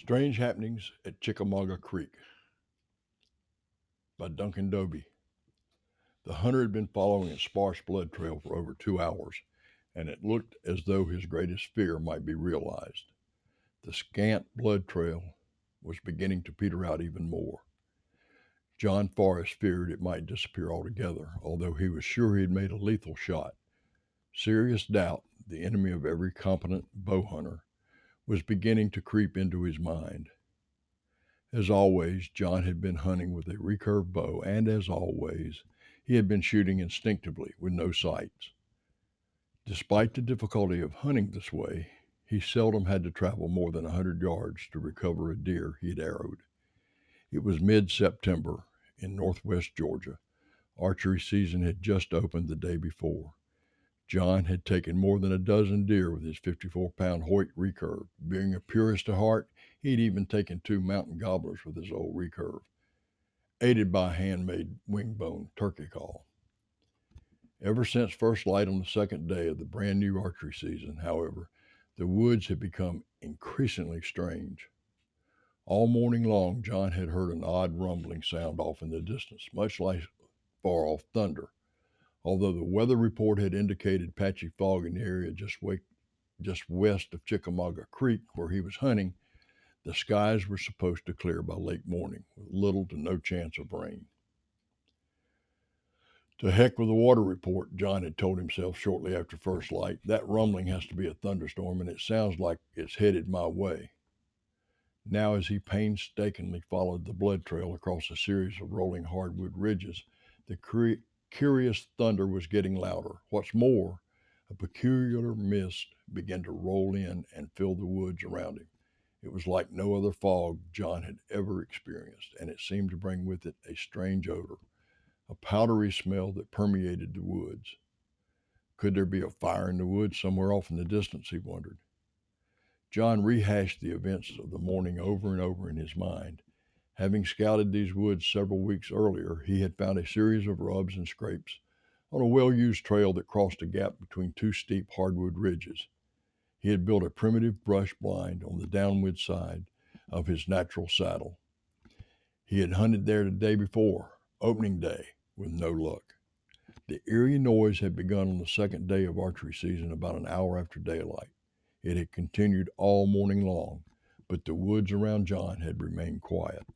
Strange Happenings at Chickamauga Creek by Duncan Dobie. The hunter had been following a sparse blood trail for over two hours, and it looked as though his greatest fear might be realized. The scant blood trail was beginning to peter out even more. John Forrest feared it might disappear altogether, although he was sure he had made a lethal shot. Serious doubt, the enemy of every competent bow hunter, was beginning to creep into his mind. As always, John had been hunting with a recurve bow, and as always, he had been shooting instinctively with no sights. Despite the difficulty of hunting this way, he seldom had to travel more than a hundred yards to recover a deer he had arrowed. It was mid September in northwest Georgia. Archery season had just opened the day before. John had taken more than a dozen deer with his 54 pound Hoyt recurve. Being a purist at heart, he'd even taken two mountain gobblers with his old recurve, aided by a handmade wingbone turkey call. Ever since first light on the second day of the brand new archery season, however, the woods had become increasingly strange. All morning long, John had heard an odd rumbling sound off in the distance, much like far off thunder. Although the weather report had indicated patchy fog in the area just, wake, just west of Chickamauga Creek, where he was hunting, the skies were supposed to clear by late morning, with little to no chance of rain. To heck with the water report, John had told himself shortly after first light. That rumbling has to be a thunderstorm, and it sounds like it's headed my way. Now, as he painstakingly followed the blood trail across a series of rolling hardwood ridges, the cre- curious thunder was getting louder. What's more, a peculiar mist began to roll in and fill the woods around him. It was like no other fog John had ever experienced, and it seemed to bring with it a strange odor, a powdery smell that permeated the woods. Could there be a fire in the woods somewhere off in the distance, he wondered. John rehashed the events of the morning over and over in his mind, Having scouted these woods several weeks earlier, he had found a series of rubs and scrapes on a well used trail that crossed a gap between two steep hardwood ridges. He had built a primitive brush blind on the downwind side of his natural saddle. He had hunted there the day before, opening day, with no luck. The eerie noise had begun on the second day of archery season about an hour after daylight. It had continued all morning long, but the woods around John had remained quiet.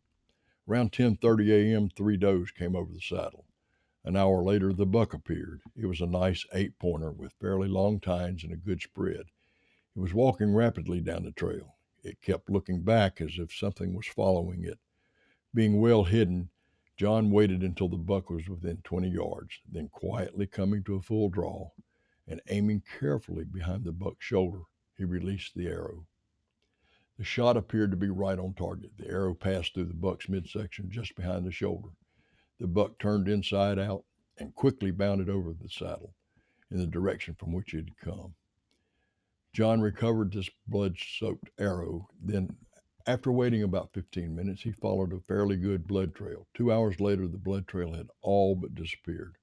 Around 10:30 a.m., three does came over the saddle. An hour later, the buck appeared. It was a nice eight-pointer with fairly long tines and a good spread. It was walking rapidly down the trail. It kept looking back as if something was following it. Being well hidden, John waited until the buck was within 20 yards, then quietly coming to a full draw and aiming carefully behind the buck's shoulder, he released the arrow. The shot appeared to be right on target. The arrow passed through the buck's midsection just behind the shoulder. The buck turned inside out and quickly bounded over the saddle in the direction from which it had come. John recovered this blood soaked arrow. Then, after waiting about 15 minutes, he followed a fairly good blood trail. Two hours later, the blood trail had all but disappeared.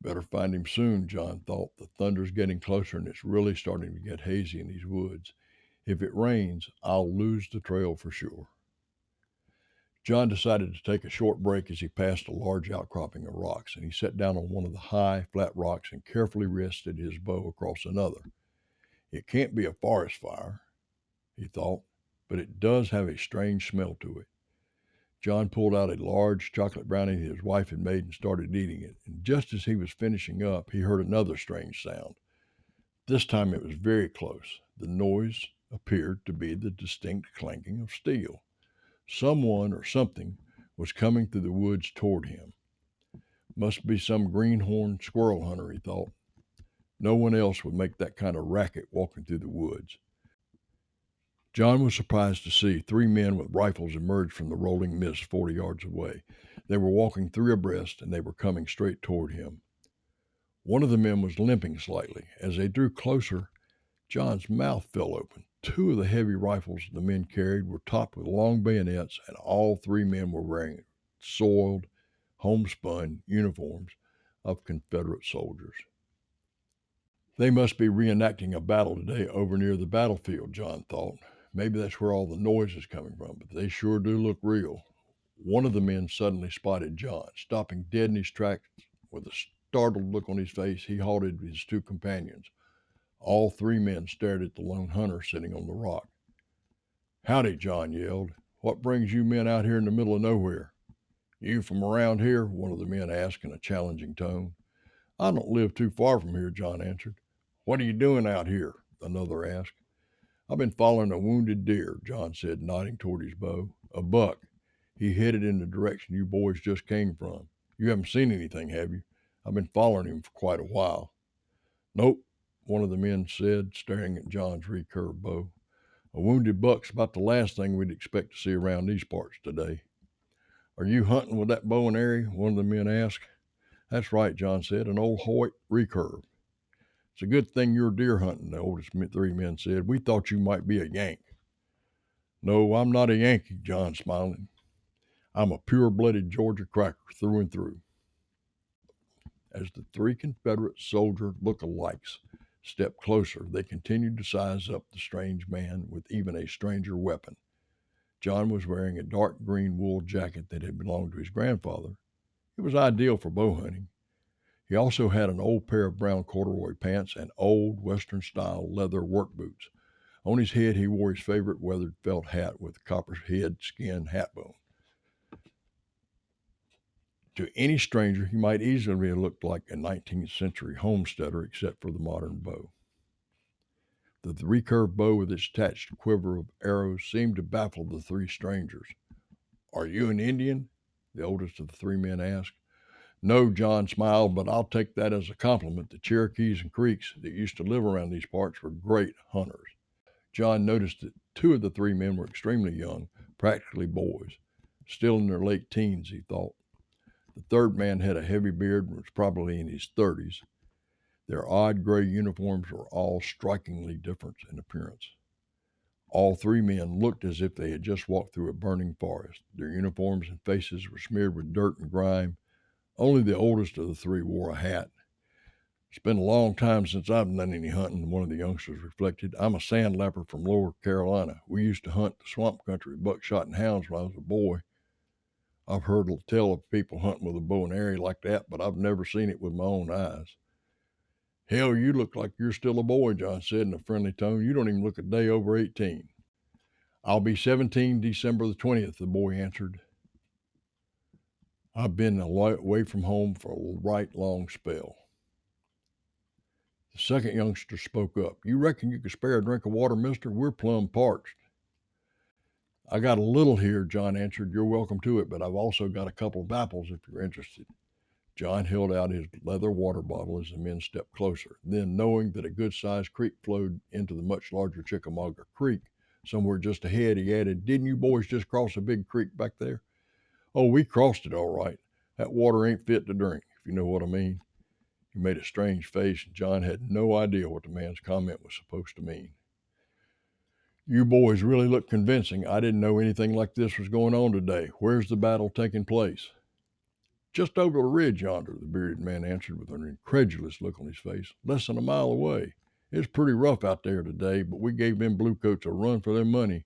Better find him soon, John thought. The thunder's getting closer and it's really starting to get hazy in these woods. If it rains, I'll lose the trail for sure. John decided to take a short break as he passed a large outcropping of rocks, and he sat down on one of the high, flat rocks and carefully rested his bow across another. It can't be a forest fire, he thought, but it does have a strange smell to it. John pulled out a large chocolate brownie his wife had made and started eating it. And just as he was finishing up, he heard another strange sound. This time it was very close. The noise appeared to be the distinct clanking of steel. Someone or something was coming through the woods toward him. Must be some greenhorn squirrel hunter, he thought. No one else would make that kind of racket walking through the woods. John was surprised to see three men with rifles emerge from the rolling mist 40 yards away. They were walking three abreast and they were coming straight toward him. One of the men was limping slightly. As they drew closer, John's mouth fell open. Two of the heavy rifles the men carried were topped with long bayonets, and all three men were wearing soiled, homespun uniforms of Confederate soldiers. They must be reenacting a battle today over near the battlefield, John thought. Maybe that's where all the noise is coming from, but they sure do look real. One of the men suddenly spotted John. Stopping dead in his tracks with a startled look on his face, he halted his two companions. All three men stared at the lone hunter sitting on the rock. Howdy, John yelled. What brings you men out here in the middle of nowhere? You from around here? One of the men asked in a challenging tone. I don't live too far from here, John answered. What are you doing out here? Another asked. I've been following a wounded deer, John said, nodding toward his bow. A buck. He headed in the direction you boys just came from. You haven't seen anything, have you? I've been following him for quite a while. Nope, one of the men said, staring at John's recurve bow. A wounded buck's about the last thing we'd expect to see around these parts today. Are you hunting with that bow and arrow? One of the men asked. That's right, John said, an old Hoyt recurve. It's a good thing you're deer hunting, the oldest three men said. We thought you might be a Yank. No, I'm not a Yankee, John smiling. I'm a pure blooded Georgia cracker through and through. As the three Confederate soldier look-alikes stepped closer, they continued to size up the strange man with even a stranger weapon. John was wearing a dark green wool jacket that had belonged to his grandfather. It was ideal for bow hunting. He also had an old pair of brown corduroy pants and old Western style leather work boots. On his head, he wore his favorite weathered felt hat with copper head skin hat bone. To any stranger, he might easily have looked like a 19th century homesteader, except for the modern bow. The recurved bow with its attached quiver of arrows seemed to baffle the three strangers. Are you an Indian? The oldest of the three men asked. No, John smiled, but I'll take that as a compliment. The Cherokees and Creeks that used to live around these parts were great hunters. John noticed that two of the three men were extremely young, practically boys. Still in their late teens, he thought. The third man had a heavy beard and was probably in his thirties. Their odd gray uniforms were all strikingly different in appearance. All three men looked as if they had just walked through a burning forest. Their uniforms and faces were smeared with dirt and grime, only the oldest of the three wore a hat. It's been a long time since I've done any hunting, one of the youngsters reflected. I'm a sand sandlapper from Lower Carolina. We used to hunt the swamp country, buckshot and hounds when I was a boy. I've heard tell of people hunting with a bow and arrow like that, but I've never seen it with my own eyes. Hell, you look like you're still a boy, John said in a friendly tone. You don't even look a day over 18. I'll be 17 December the 20th, the boy answered. I've been away from home for a right long spell. The second youngster spoke up. You reckon you could spare a drink of water, mister? We're plumb parched. I got a little here, John answered. You're welcome to it, but I've also got a couple of apples if you're interested. John held out his leather water bottle as the men stepped closer. Then, knowing that a good sized creek flowed into the much larger Chickamauga Creek somewhere just ahead, he added, Didn't you boys just cross a big creek back there? Oh, we crossed it all right. That water ain't fit to drink, if you know what I mean. He made a strange face, and John had no idea what the man's comment was supposed to mean. You boys really look convincing. I didn't know anything like this was going on today. Where's the battle taking place? Just over the ridge yonder, the bearded man answered with an incredulous look on his face. Less than a mile away. It's pretty rough out there today, but we gave them bluecoats a run for their money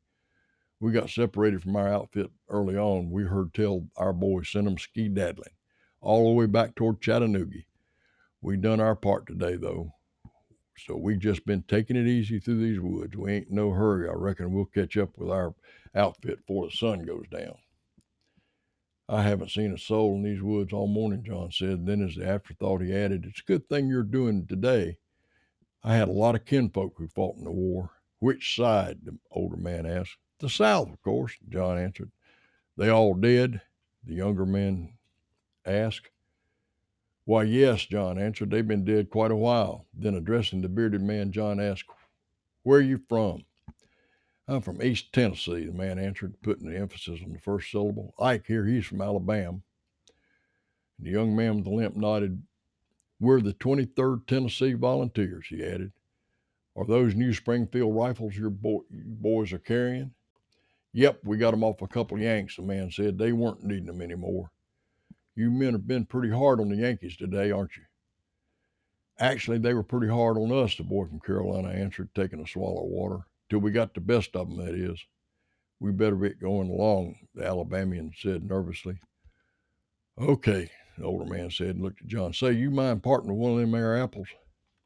we got separated from our outfit early on. We heard tell our boys sent them ski daddling all the way back toward Chattanooga. We done our part today though. So we've just been taking it easy through these woods. We ain't no hurry. I reckon we'll catch up with our outfit before the sun goes down. I haven't seen a soul in these woods all morning, John said. Then, as the afterthought, he added, It's a good thing you're doing today. I had a lot of kinfolk who fought in the war. Which side? the older man asked. The South, of course, John answered. They all dead? The younger man asked. Why, yes, John answered. They've been dead quite a while. Then, addressing the bearded man, John asked, Where are you from? I'm from East Tennessee, the man answered, putting the emphasis on the first syllable. Ike here, he's from Alabama. The young man with the limp nodded. We're the 23rd Tennessee Volunteers, he added. Are those new Springfield rifles your, boy, boys are carrying? Yep, we got 'em off a couple of Yanks, the man said. They weren't needing 'em anymore. You men have been pretty hard on the Yankees today, aren't you? Actually, they were pretty hard on us, the boy from Carolina answered, taking a swallow of water. till we got the best of 'em, that is. We better be going along, the Alabamian said nervously. Okay, the older man said and looked at John. Say, you mind parting with one of them there apples?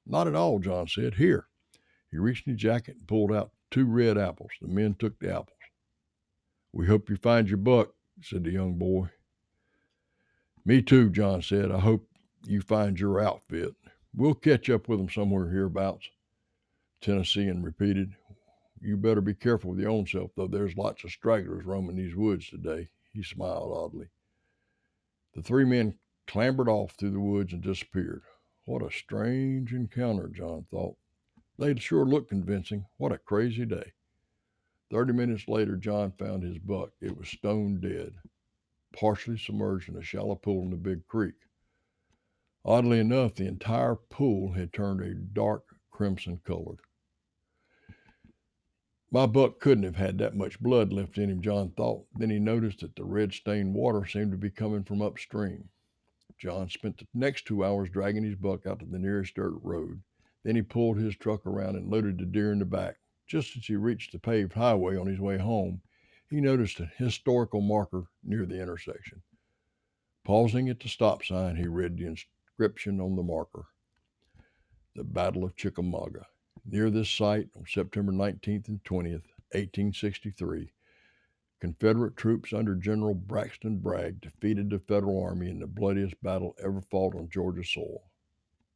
Not at all, John said. Here. He reached in his jacket and pulled out two red apples. The men took the apples. We hope you find your buck, said the young boy. Me too, John said. I hope you find your outfit. We'll catch up with them somewhere hereabouts. Tennessean repeated. You better be careful with your own self, though there's lots of stragglers roaming these woods today. He smiled oddly. The three men clambered off through the woods and disappeared. What a strange encounter, John thought. They'd sure looked convincing. What a crazy day. Thirty minutes later, John found his buck. It was stone dead, partially submerged in a shallow pool in the big creek. Oddly enough, the entire pool had turned a dark crimson color. My buck couldn't have had that much blood left in him, John thought. Then he noticed that the red stained water seemed to be coming from upstream. John spent the next two hours dragging his buck out to the nearest dirt road. Then he pulled his truck around and loaded the deer in the back. Just as he reached the paved highway on his way home, he noticed a historical marker near the intersection. Pausing at the stop sign, he read the inscription on the marker The Battle of Chickamauga. Near this site, on September 19th and 20th, 1863, Confederate troops under General Braxton Bragg defeated the Federal Army in the bloodiest battle ever fought on Georgia soil.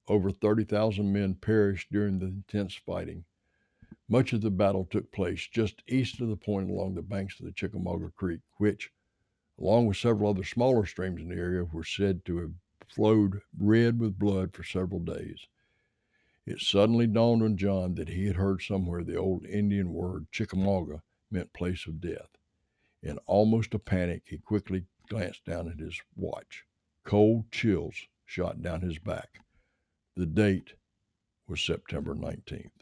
Over 30,000 men perished during the intense fighting. Much of the battle took place just east of the point along the banks of the Chickamauga Creek, which, along with several other smaller streams in the area, were said to have flowed red with blood for several days. It suddenly dawned on John that he had heard somewhere the old Indian word Chickamauga meant place of death. In almost a panic, he quickly glanced down at his watch. Cold chills shot down his back. The date was September 19th.